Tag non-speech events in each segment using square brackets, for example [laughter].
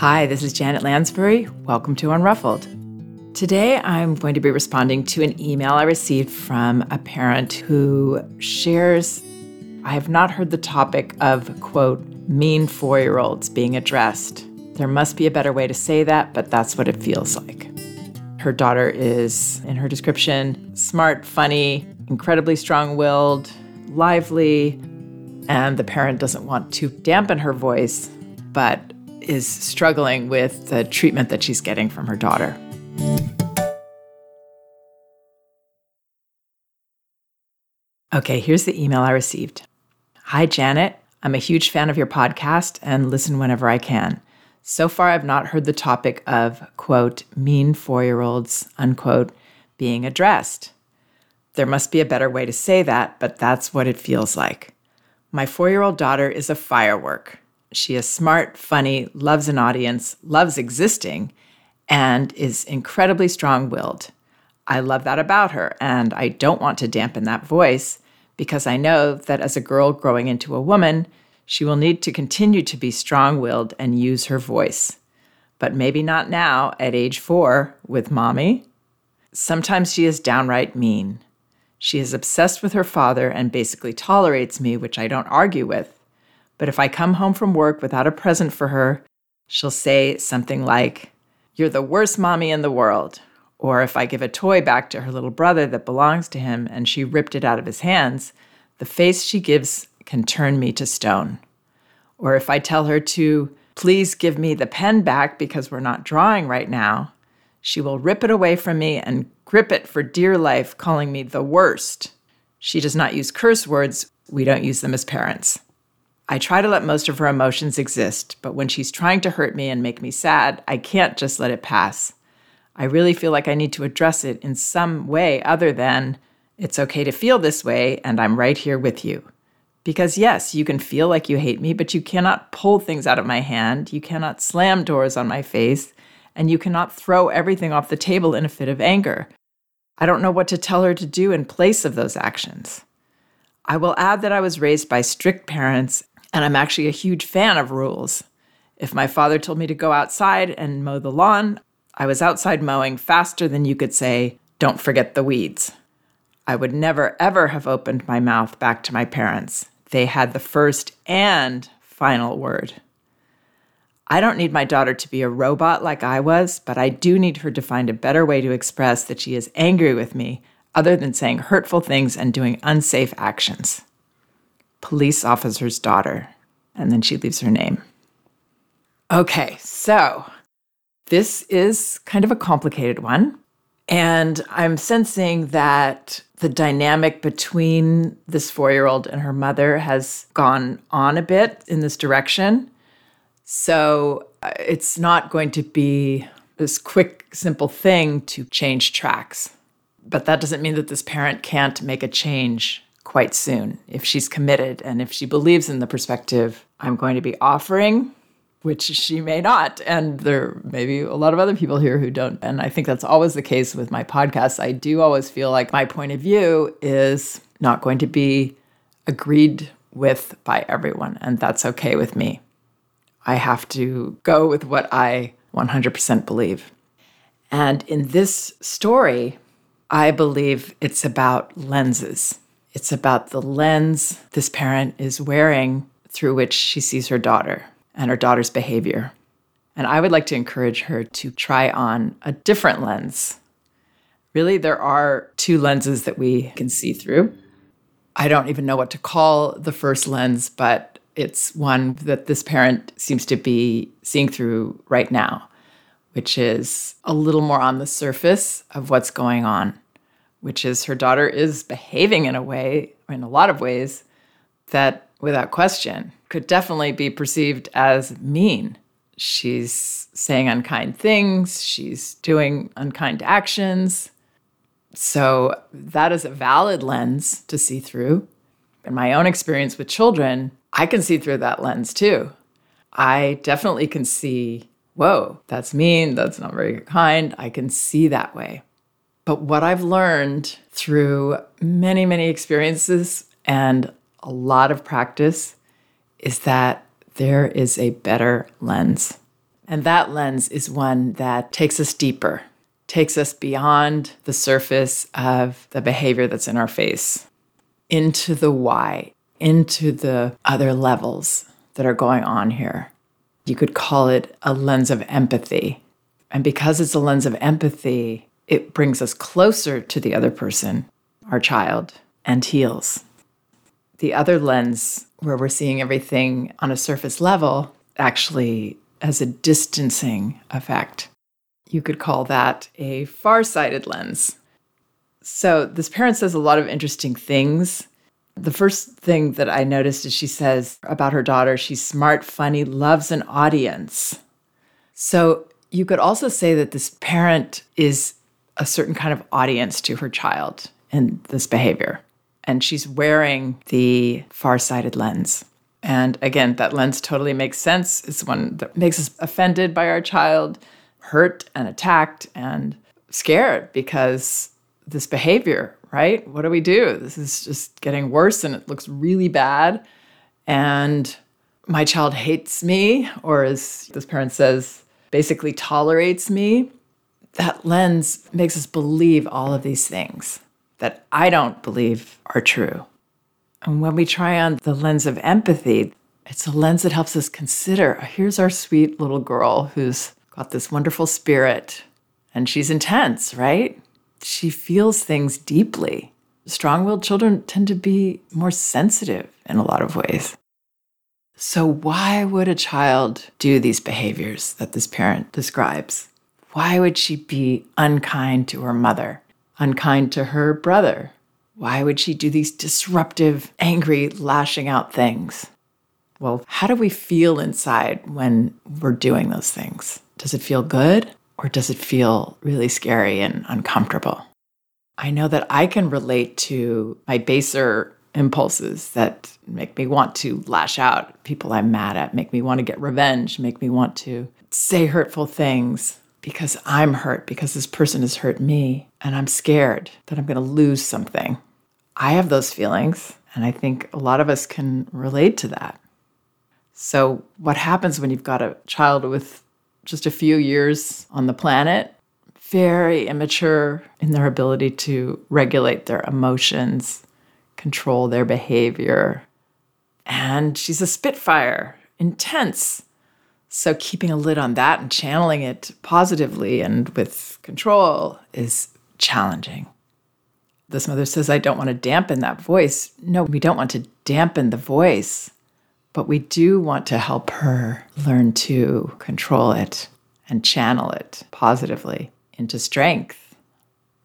Hi, this is Janet Lansbury. Welcome to Unruffled. Today, I'm going to be responding to an email I received from a parent who shares I have not heard the topic of, quote, mean four year olds being addressed. There must be a better way to say that, but that's what it feels like. Her daughter is, in her description, smart, funny, incredibly strong willed, lively, and the parent doesn't want to dampen her voice, but is struggling with the treatment that she's getting from her daughter. Okay, here's the email I received. Hi, Janet. I'm a huge fan of your podcast and listen whenever I can. So far, I've not heard the topic of, quote, mean four year olds, unquote, being addressed. There must be a better way to say that, but that's what it feels like. My four year old daughter is a firework. She is smart, funny, loves an audience, loves existing, and is incredibly strong willed. I love that about her, and I don't want to dampen that voice because I know that as a girl growing into a woman, she will need to continue to be strong willed and use her voice. But maybe not now at age four with mommy. Sometimes she is downright mean. She is obsessed with her father and basically tolerates me, which I don't argue with. But if I come home from work without a present for her, she'll say something like, You're the worst mommy in the world. Or if I give a toy back to her little brother that belongs to him and she ripped it out of his hands, the face she gives can turn me to stone. Or if I tell her to, Please give me the pen back because we're not drawing right now, she will rip it away from me and grip it for dear life, calling me the worst. She does not use curse words, we don't use them as parents. I try to let most of her emotions exist, but when she's trying to hurt me and make me sad, I can't just let it pass. I really feel like I need to address it in some way other than it's okay to feel this way and I'm right here with you. Because yes, you can feel like you hate me, but you cannot pull things out of my hand, you cannot slam doors on my face, and you cannot throw everything off the table in a fit of anger. I don't know what to tell her to do in place of those actions. I will add that I was raised by strict parents and I'm actually a huge fan of rules. If my father told me to go outside and mow the lawn, I was outside mowing faster than you could say, don't forget the weeds. I would never, ever have opened my mouth back to my parents. They had the first and final word. I don't need my daughter to be a robot like I was, but I do need her to find a better way to express that she is angry with me other than saying hurtful things and doing unsafe actions police officer's daughter. And then she leaves her name. Okay, so this is kind of a complicated one. And I'm sensing that the dynamic between this four year old and her mother has gone on a bit in this direction. So uh, it's not going to be this quick, simple thing to change tracks. But that doesn't mean that this parent can't make a change quite soon if she's committed and if she believes in the perspective I'm going to be offering, which she may not. And there may be a lot of other people here who don't. And I think that's always the case with my podcasts. I do always feel like my point of view is not going to be agreed with by everyone. And that's okay with me. I have to go with what I 100% believe. And in this story, I believe it's about lenses. It's about the lens this parent is wearing through which she sees her daughter and her daughter's behavior. And I would like to encourage her to try on a different lens. Really, there are two lenses that we can see through. I don't even know what to call the first lens, but it's one that this parent seems to be seeing through right now, which is a little more on the surface of what's going on which is her daughter is behaving in a way, in a lot of ways, that without question could definitely be perceived as mean. She's saying unkind things, she's doing unkind actions. So that is a valid lens to see through. In my own experience with children, I can see through that lens too. I definitely can see, whoa, that's mean, that's not very kind. I can see that way. But what I've learned through many, many experiences and a lot of practice is that there is a better lens. And that lens is one that takes us deeper, takes us beyond the surface of the behavior that's in our face, into the why, into the other levels that are going on here. You could call it a lens of empathy. And because it's a lens of empathy, it brings us closer to the other person, our child, and heals. The other lens, where we're seeing everything on a surface level, actually has a distancing effect. You could call that a far-sighted lens. So this parent says a lot of interesting things. The first thing that I noticed is she says about her daughter, she's smart, funny, loves an audience. So you could also say that this parent is a certain kind of audience to her child in this behavior. And she's wearing the far-sighted lens. And again, that lens totally makes sense. It's one that makes us offended by our child, hurt and attacked and scared because this behavior, right? What do we do? This is just getting worse and it looks really bad. And my child hates me, or as this parent says, basically tolerates me. That lens makes us believe all of these things that I don't believe are true. And when we try on the lens of empathy, it's a lens that helps us consider oh, here's our sweet little girl who's got this wonderful spirit and she's intense, right? She feels things deeply. Strong willed children tend to be more sensitive in a lot of ways. So, why would a child do these behaviors that this parent describes? Why would she be unkind to her mother, unkind to her brother, why would she do these disruptive, angry, lashing out things? Well, how do we feel inside when we're doing those things? Does it feel good or does it feel really scary and uncomfortable? I know that I can relate to my baser impulses that make me want to lash out people I'm mad at, make me want to get revenge, make me want to say hurtful things because I'm hurt, because this person has hurt me, and I'm scared that I'm going to lose something. I have those feelings, and I think a lot of us can relate to that. So, what happens when you've got a child with just a few years on the planet, very immature in their ability to regulate their emotions, control their behavior, and she's a spitfire, intense. So, keeping a lid on that and channeling it positively and with control is challenging. This mother says, I don't want to dampen that voice. No, we don't want to dampen the voice, but we do want to help her learn to control it and channel it positively into strength.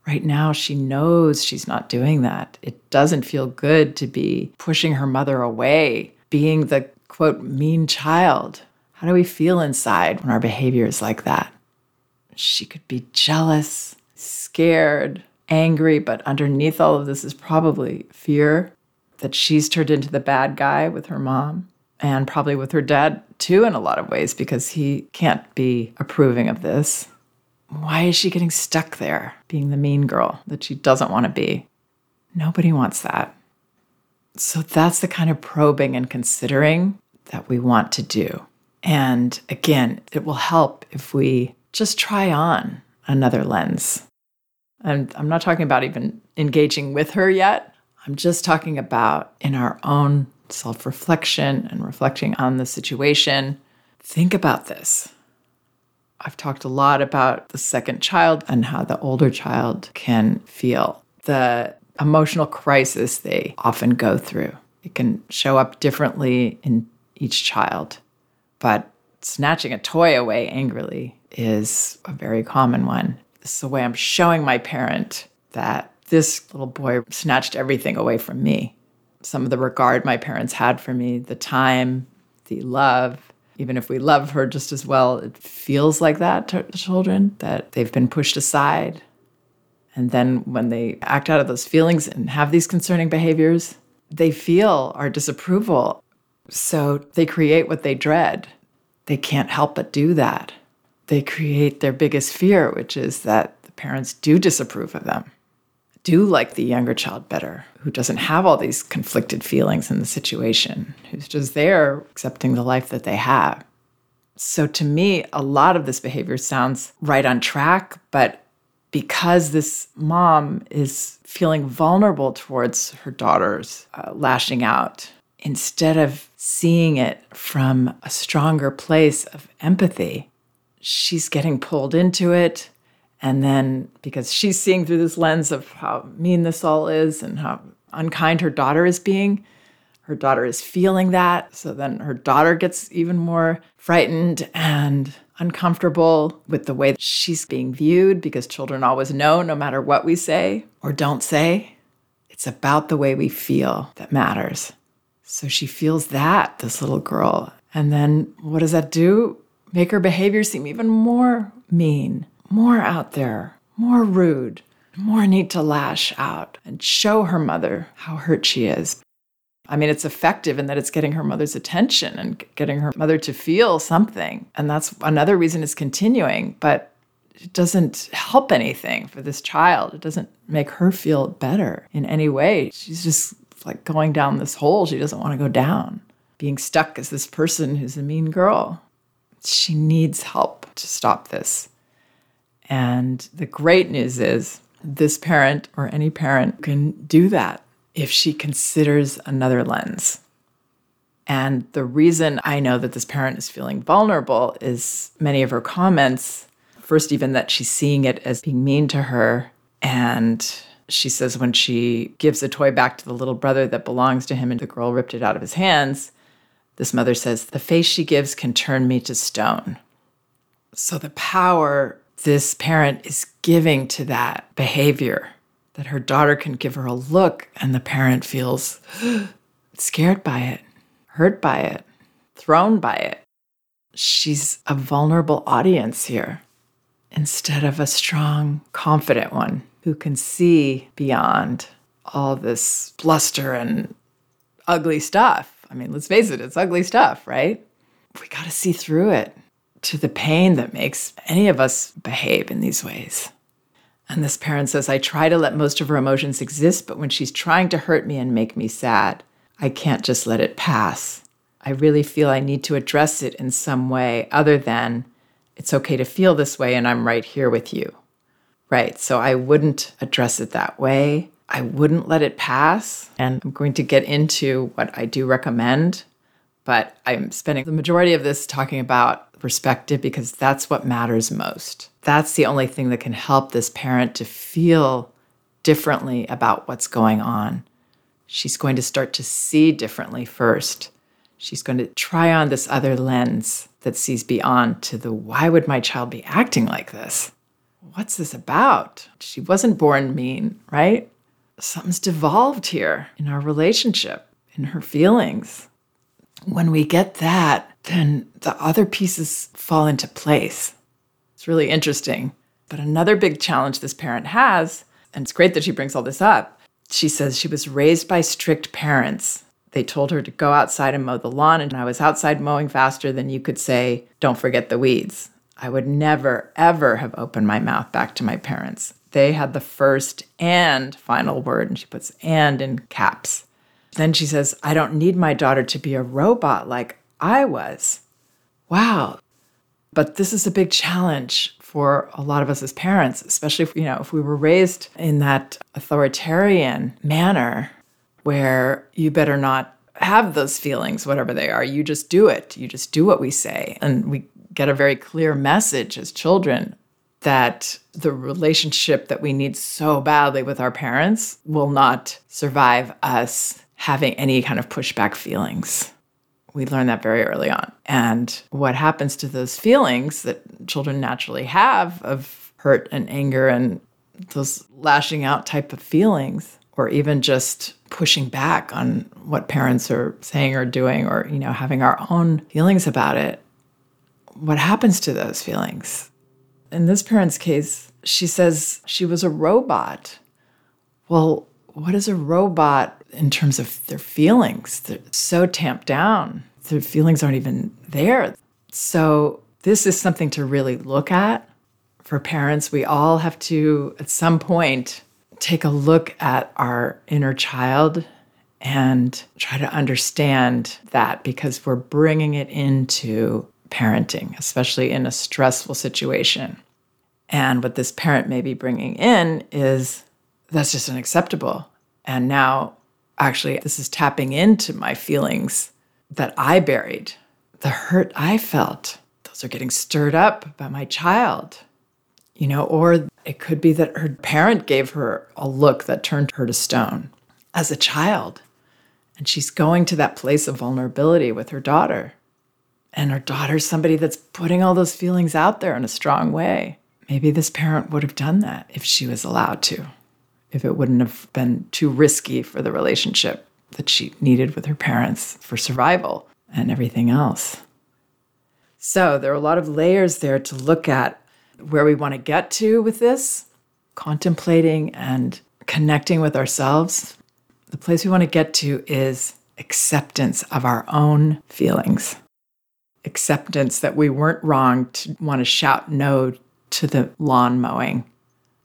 Right now, she knows she's not doing that. It doesn't feel good to be pushing her mother away, being the quote, mean child. How do we feel inside when our behavior is like that? She could be jealous, scared, angry, but underneath all of this is probably fear that she's turned into the bad guy with her mom and probably with her dad too, in a lot of ways, because he can't be approving of this. Why is she getting stuck there, being the mean girl that she doesn't want to be? Nobody wants that. So that's the kind of probing and considering that we want to do. And again, it will help if we just try on another lens and I'm not talking about even engaging with her yet. I'm just talking about in our own self reflection and reflecting on the situation. Think about this. I've talked a lot about the second child and how the older child can feel, the emotional crisis they often go through. It can show up differently in each child, but snatching a toy away angrily is a very common one. This is the way I'm showing my parent that this little boy snatched everything away from me. Some of the regard my parents had for me, the time, the love. Even if we love her just as well, it feels like that to children, that they've been pushed aside. And then when they act out of those feelings and have these concerning behaviors, they feel our disapproval. So they create what they dread. They can't help but do that they create their biggest fear, which is that the parents do disapprove of them, do like the younger child better, who doesn't have all these conflicted feelings in the situation, who's just there accepting the life that they have. So to me, a lot of this behavior sounds right on track, but because this mom is feeling vulnerable towards her daughters uh, lashing out, instead of seeing it from a stronger place of empathy, she's getting pulled into it. And then, because she's seeing through this lens of how mean this all is and how unkind her daughter is being, her daughter is feeling that. So then her daughter gets even more frightened and uncomfortable with the way she's being viewed because children always know no matter what we say or don't say. It's about the way we feel that matters. So she feels that, this little girl. And then what does that do? Make her behavior seem even more mean, more out there, more rude, more need to lash out and show her mother how hurt she is. I mean, it's effective in that it's getting her mother's attention and getting her mother to feel something. And that's another reason it's continuing, but it doesn't help anything for this child. It doesn't make her feel better in any way. She's just like going down this hole she doesn't want to go down, being stuck as this person who's a mean girl. She needs help to stop this. And the great news is this parent or any parent can do that if she considers another lens. And the reason I know that this parent is feeling vulnerable is many of her comments. First, even that she's seeing it as being mean to her. And she says when she gives a toy back to the little brother that belongs to him and the girl ripped it out of his hands, this mother says, The face she gives can turn me to stone. So the power this parent is giving to that behavior that her daughter can give her a look and the parent feels [gasps] scared by it, hurt by it, thrown by it. She's a vulnerable audience here instead of a strong, confident one who can see beyond all this bluster and ugly stuff. I mean, let's face it, it's ugly stuff, right? We got to see through it to the pain that makes any of us behave in these ways. And this parent says, I try to let most of her emotions exist, but when she's trying to hurt me and make me sad, I can't just let it pass. I really feel I need to address it in some way other than it's okay to feel this way and I'm right here with you. Right. So I wouldn't address it that way. I wouldn't let it pass. And I'm going to get into what I do recommend, but I'm spending the majority of this talking about perspective because that's what matters most. That's the only thing that can help this parent to feel differently about what's going on. She's going to start to see differently first. She's going to try on this other lens that sees beyond to the why would my child be acting like this? What's this about? She wasn't born mean, right? Something's devolved here in our relationship, in her feelings. When we get that, then the other pieces fall into place. It's really interesting. But another big challenge this parent has, and it's great that she brings all this up, she says she was raised by strict parents. They told her to go outside and mow the lawn, and I was outside mowing faster than you could say, Don't forget the weeds. I would never, ever have opened my mouth back to my parents. They had the first and final word, and she puts and in caps. Then she says, I don't need my daughter to be a robot like I was. Wow. But this is a big challenge for a lot of us as parents, especially if, you know, if we were raised in that authoritarian manner where you better not have those feelings, whatever they are. You just do it. You just do what we say. And we get a very clear message as children that the relationship that we need so badly with our parents will not survive us having any kind of pushback feelings. We learn that very early on. And what happens to those feelings that children naturally have of hurt and anger and those lashing out type of feelings, or even just pushing back on what parents are saying or doing, or, you know, having our own feelings about it, what happens to those feelings? In this parent's case, she says she was a robot. Well, what is a robot in terms of their feelings? They're so tamped down, their feelings aren't even there. So, this is something to really look at for parents. We all have to, at some point, take a look at our inner child and try to understand that because we're bringing it into parenting, especially in a stressful situation. And what this parent may be bringing in is that's just unacceptable. And now, actually, this is tapping into my feelings that I buried, the hurt I felt. Those are getting stirred up by my child, you know, or it could be that her parent gave her a look that turned her to stone as a child. And she's going to that place of vulnerability with her daughter. And her daughter's somebody that's putting all those feelings out there in a strong way. Maybe this parent would have done that if she was allowed to, if it wouldn't have been too risky for the relationship that she needed with her parents for survival and everything else. So there are a lot of layers there to look at where we want to get to with this, contemplating and connecting with ourselves. The place we want to get to is acceptance of our own feelings, acceptance that we weren't wrong to want to shout no to the lawn mowing,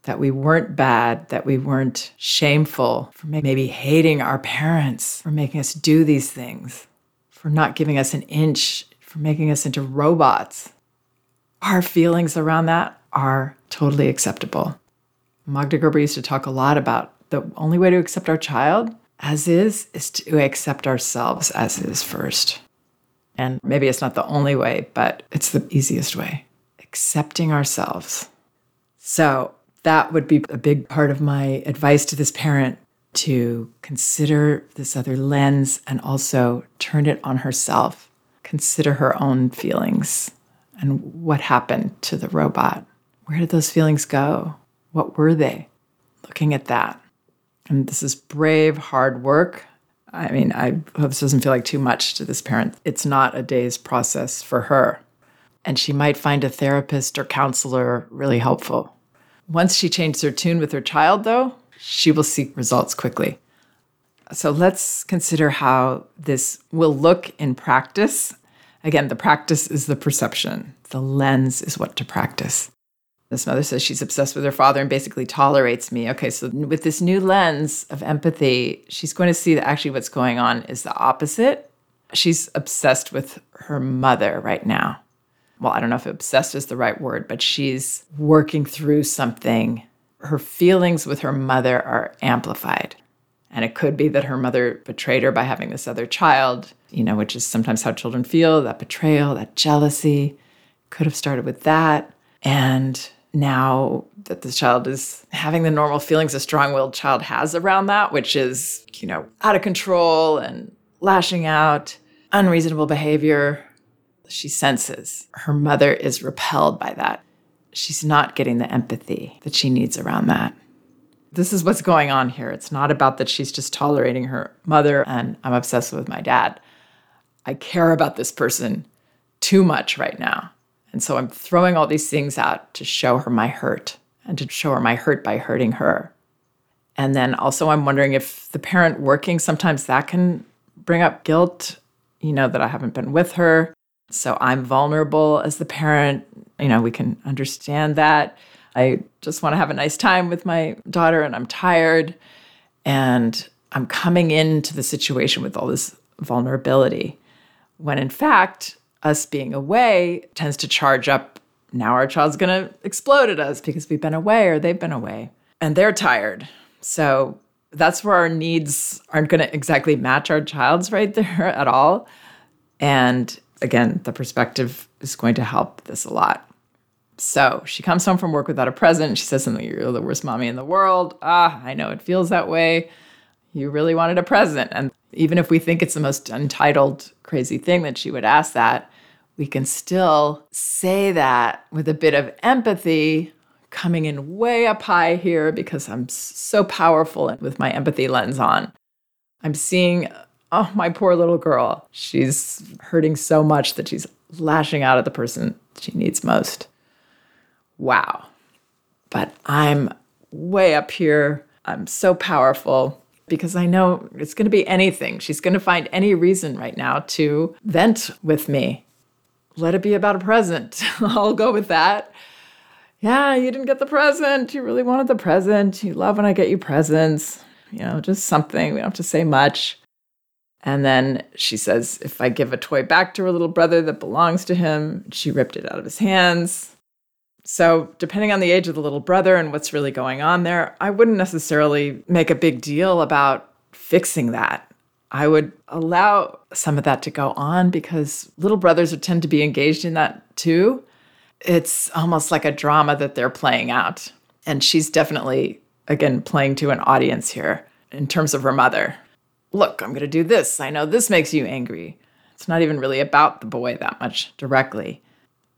that we weren't bad, that we weren't shameful for maybe hating our parents for making us do these things, for not giving us an inch, for making us into robots. Our feelings around that are totally acceptable. Magda Gerber used to talk a lot about the only way to accept our child as is is to accept ourselves as is first. And maybe it's not the only way, but it's the easiest way accepting ourselves. So, that would be a big part of my advice to this parent to consider this other lens and also turn it on herself. Consider her own feelings and what happened to the robot. Where did those feelings go? What were they? Looking at that. And this is brave, hard work. I mean, I hope this doesn't feel like too much to this parent. It's not a day's process for her and she might find a therapist or counselor really helpful. Once she changes her tune with her child, though, she will see results quickly. So let's consider how this will look in practice. Again, the practice is the perception, the lens is what to practice. This mother says she's obsessed with her father and basically tolerates me. Okay, so with this new lens of empathy, she's going to see that actually what's going on is the opposite. She's obsessed with her mother right now well, I don't know if obsessed is the right word, but she's working through something. Her feelings with her mother are amplified. And it could be that her mother betrayed her by having this other child, you know, which is sometimes how children feel that betrayal, that jealousy. Could have started with that. And now that the child is having the normal feelings a strong willed child has around that, which is, you know, out of control and lashing out, unreasonable behavior, she senses her mother is repelled by that. She's not getting the empathy that she needs around that. This is what's going on here. It's not about that she's just tolerating her mother and I'm obsessed with my dad. I care about this person too much right now. And so I'm throwing all these things out to show her my hurt and to show her my hurt by hurting her. And then also, I'm wondering if the parent working, sometimes that can bring up guilt, you know, that I haven't been with her. So I'm vulnerable as the parent. You know, we can understand that. I just want to have a nice time with my daughter and I'm tired. And I'm coming into the situation with all this vulnerability. When in fact, us being away tends to charge up. Now our child's going to explode at us because we've been away or they've been away and they're tired. So that's where our needs aren't going to exactly match our child's [laughs] right there at all. And again, the perspective is going to help this a lot. So she comes home from work without a present. She says something, You're the worst mommy in the world. Ah, I know it feels that way. You really wanted a present. And even if we think it's the most untitled, crazy thing that she would ask that, we can still say that with a bit of empathy coming in way up high here because I'm so powerful with my empathy lens on. I'm seeing oh, my poor little girl. She's hurting so much that she's lashing out at the person she needs most. Wow. But I'm way up here. I'm so powerful because I know it's going to be anything. She's going to find any reason right now to vent with me. Let it be about a present. [laughs] I'll go with that. Yeah, you didn't get the present. You really wanted the present. You love when I get you presents. You know, just something. We don't have to say much. And then she says, if I give a toy back to her little brother that belongs to him, she ripped it out of his hands. So, depending on the age of the little brother and what's really going on there, I wouldn't necessarily make a big deal about fixing that. I would allow some of that to go on because little brothers would tend to be engaged in that too. It's almost like a drama that they're playing out. And she's definitely, again, playing to an audience here in terms of her mother look, I'm going to do this. I know this makes you angry. It's not even really about the boy that much directly.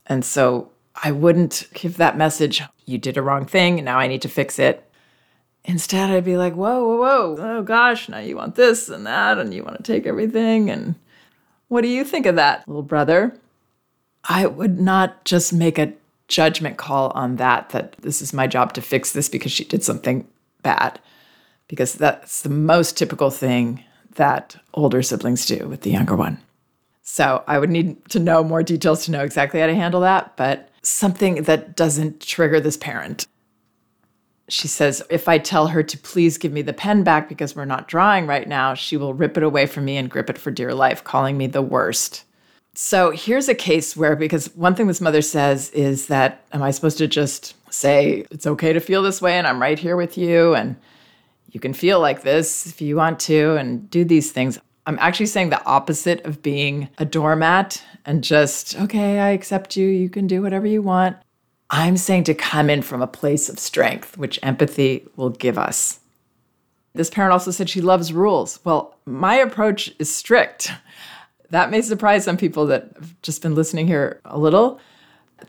And so I wouldn't give that message, you did a wrong thing, now I need to fix it. Instead, I'd be like, whoa, whoa, whoa, oh gosh, now you want this and that, and you want to take everything. And what do you think of that, little brother? I would not just make a judgment call on that, that this is my job to fix this because she did something bad because that's the most typical thing that older siblings do with the younger one. So I would need to know more details to know exactly how to handle that, but something that doesn't trigger this parent. She says, if I tell her to please give me the pen back because we're not drawing right now, she will rip it away from me and grip it for dear life, calling me the worst. So here's a case where, because one thing this mother says is that, am I supposed to just say, it's okay to feel this way and I'm right here with you? And you can feel like this if you want to and do these things. I'm actually saying the opposite of being a doormat and just, okay, I accept you. You can do whatever you want. I'm saying to come in from a place of strength, which empathy will give us. This parent also said she loves rules. Well, my approach is strict. That may surprise some people that have just been listening here a little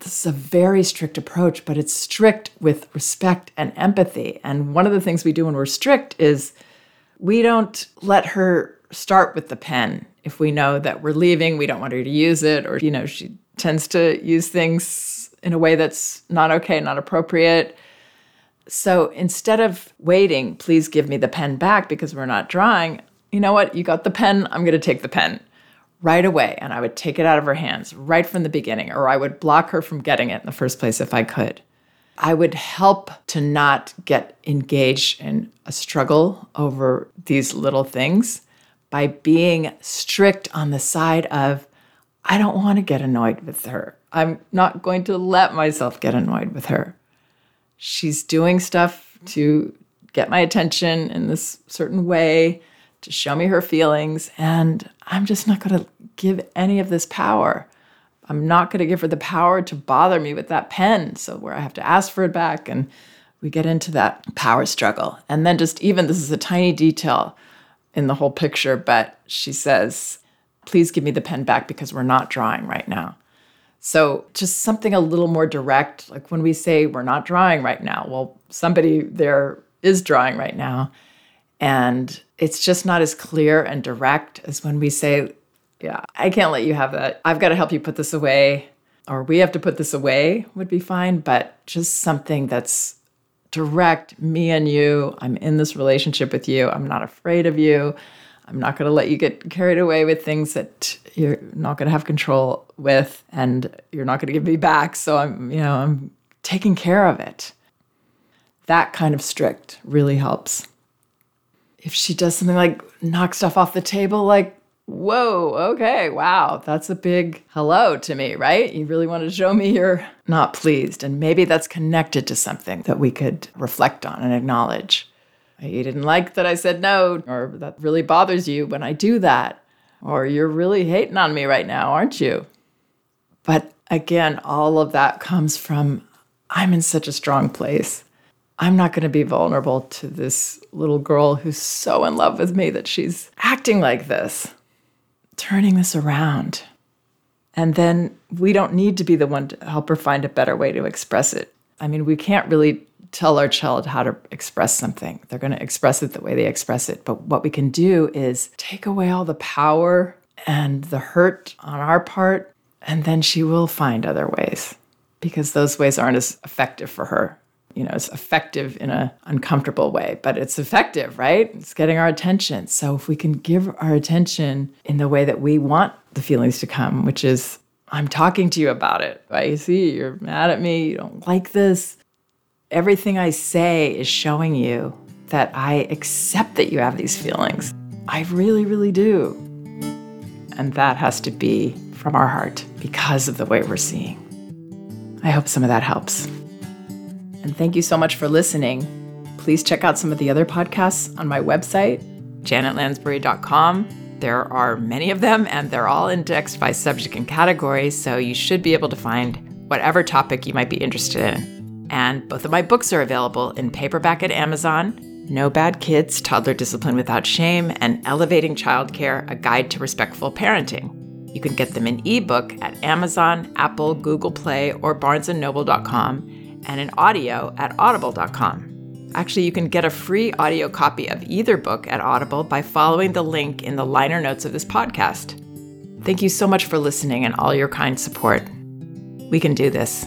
this is a very strict approach, but it's strict with respect and empathy. And one of the things we do when we're strict is we don't let her start with the pen if we know that we're leaving, we don't want her to use it, or, you know, she tends to use things in a way that's not okay, not appropriate. So instead of waiting, please give me the pen back because we're not drawing, you know what? You got the pen, I'm going to take the pen right away and I would take it out of her hands right from the beginning, or I would block her from getting it in the first place if I could. I would help to not get engaged in a struggle over these little things by being strict on the side of, I don't want to get annoyed with her. I'm not going to let myself get annoyed with her. She's doing stuff to get my attention in this certain way to show me her feelings. And I'm just not going to give any of this power. I'm not going to give her the power to bother me with that pen. So, where I have to ask for it back, and we get into that power struggle. And then, just even this is a tiny detail in the whole picture, but she says, Please give me the pen back because we're not drawing right now. So, just something a little more direct. Like when we say we're not drawing right now, well, somebody there is drawing right now. And it's just not as clear and direct as when we say, Yeah, I can't let you have that. I've got to help you put this away, or we have to put this away would be fine. But just something that's direct, me and you. I'm in this relationship with you. I'm not afraid of you. I'm not going to let you get carried away with things that you're not going to have control with and you're not going to give me back. So I'm, you know, I'm taking care of it. That kind of strict really helps if she does something like knock stuff off the table, like, whoa, okay, wow, that's a big hello to me, right? You really want to show me you're not pleased. And maybe that's connected to something that we could reflect on and acknowledge. You didn't like that I said no, or that really bothers you when I do that, or you're really hating on me right now, aren't you? But again, all of that comes from I'm in such a strong place. I'm not going to be vulnerable to this little girl who's so in love with me that she's acting like this, turning this around. And then we don't need to be the one to help her find a better way to express it. I mean, we can't really tell our child how to express something. They're going to express it the way they express it. But what we can do is take away all the power and the hurt on our part, and then she will find other ways because those ways aren't as effective for her you know, it's effective in an uncomfortable way, but it's effective, right? It's getting our attention. So if we can give our attention in the way that we want the feelings to come, which is, I'm talking to you about it. I see you're mad at me, you don't like this. Everything I say is showing you that I accept that you have these feelings. I really, really do. And that has to be from our heart because of the way we're seeing. I hope some of that helps. And thank you so much for listening. Please check out some of the other podcasts on my website, janetlansbury.com. There are many of them, and they're all indexed by subject and category, so you should be able to find whatever topic you might be interested in. And both of my books are available in paperback at Amazon No Bad Kids, Toddler Discipline Without Shame, and Elevating Childcare A Guide to Respectful Parenting. You can get them in ebook at Amazon, Apple, Google Play, or barnesandnoble.com, and in audio at audible.com. Actually, you can get a free audio copy of either book at Audible by following the link in the liner notes of this podcast. Thank you so much for listening and all your kind support. We can do this.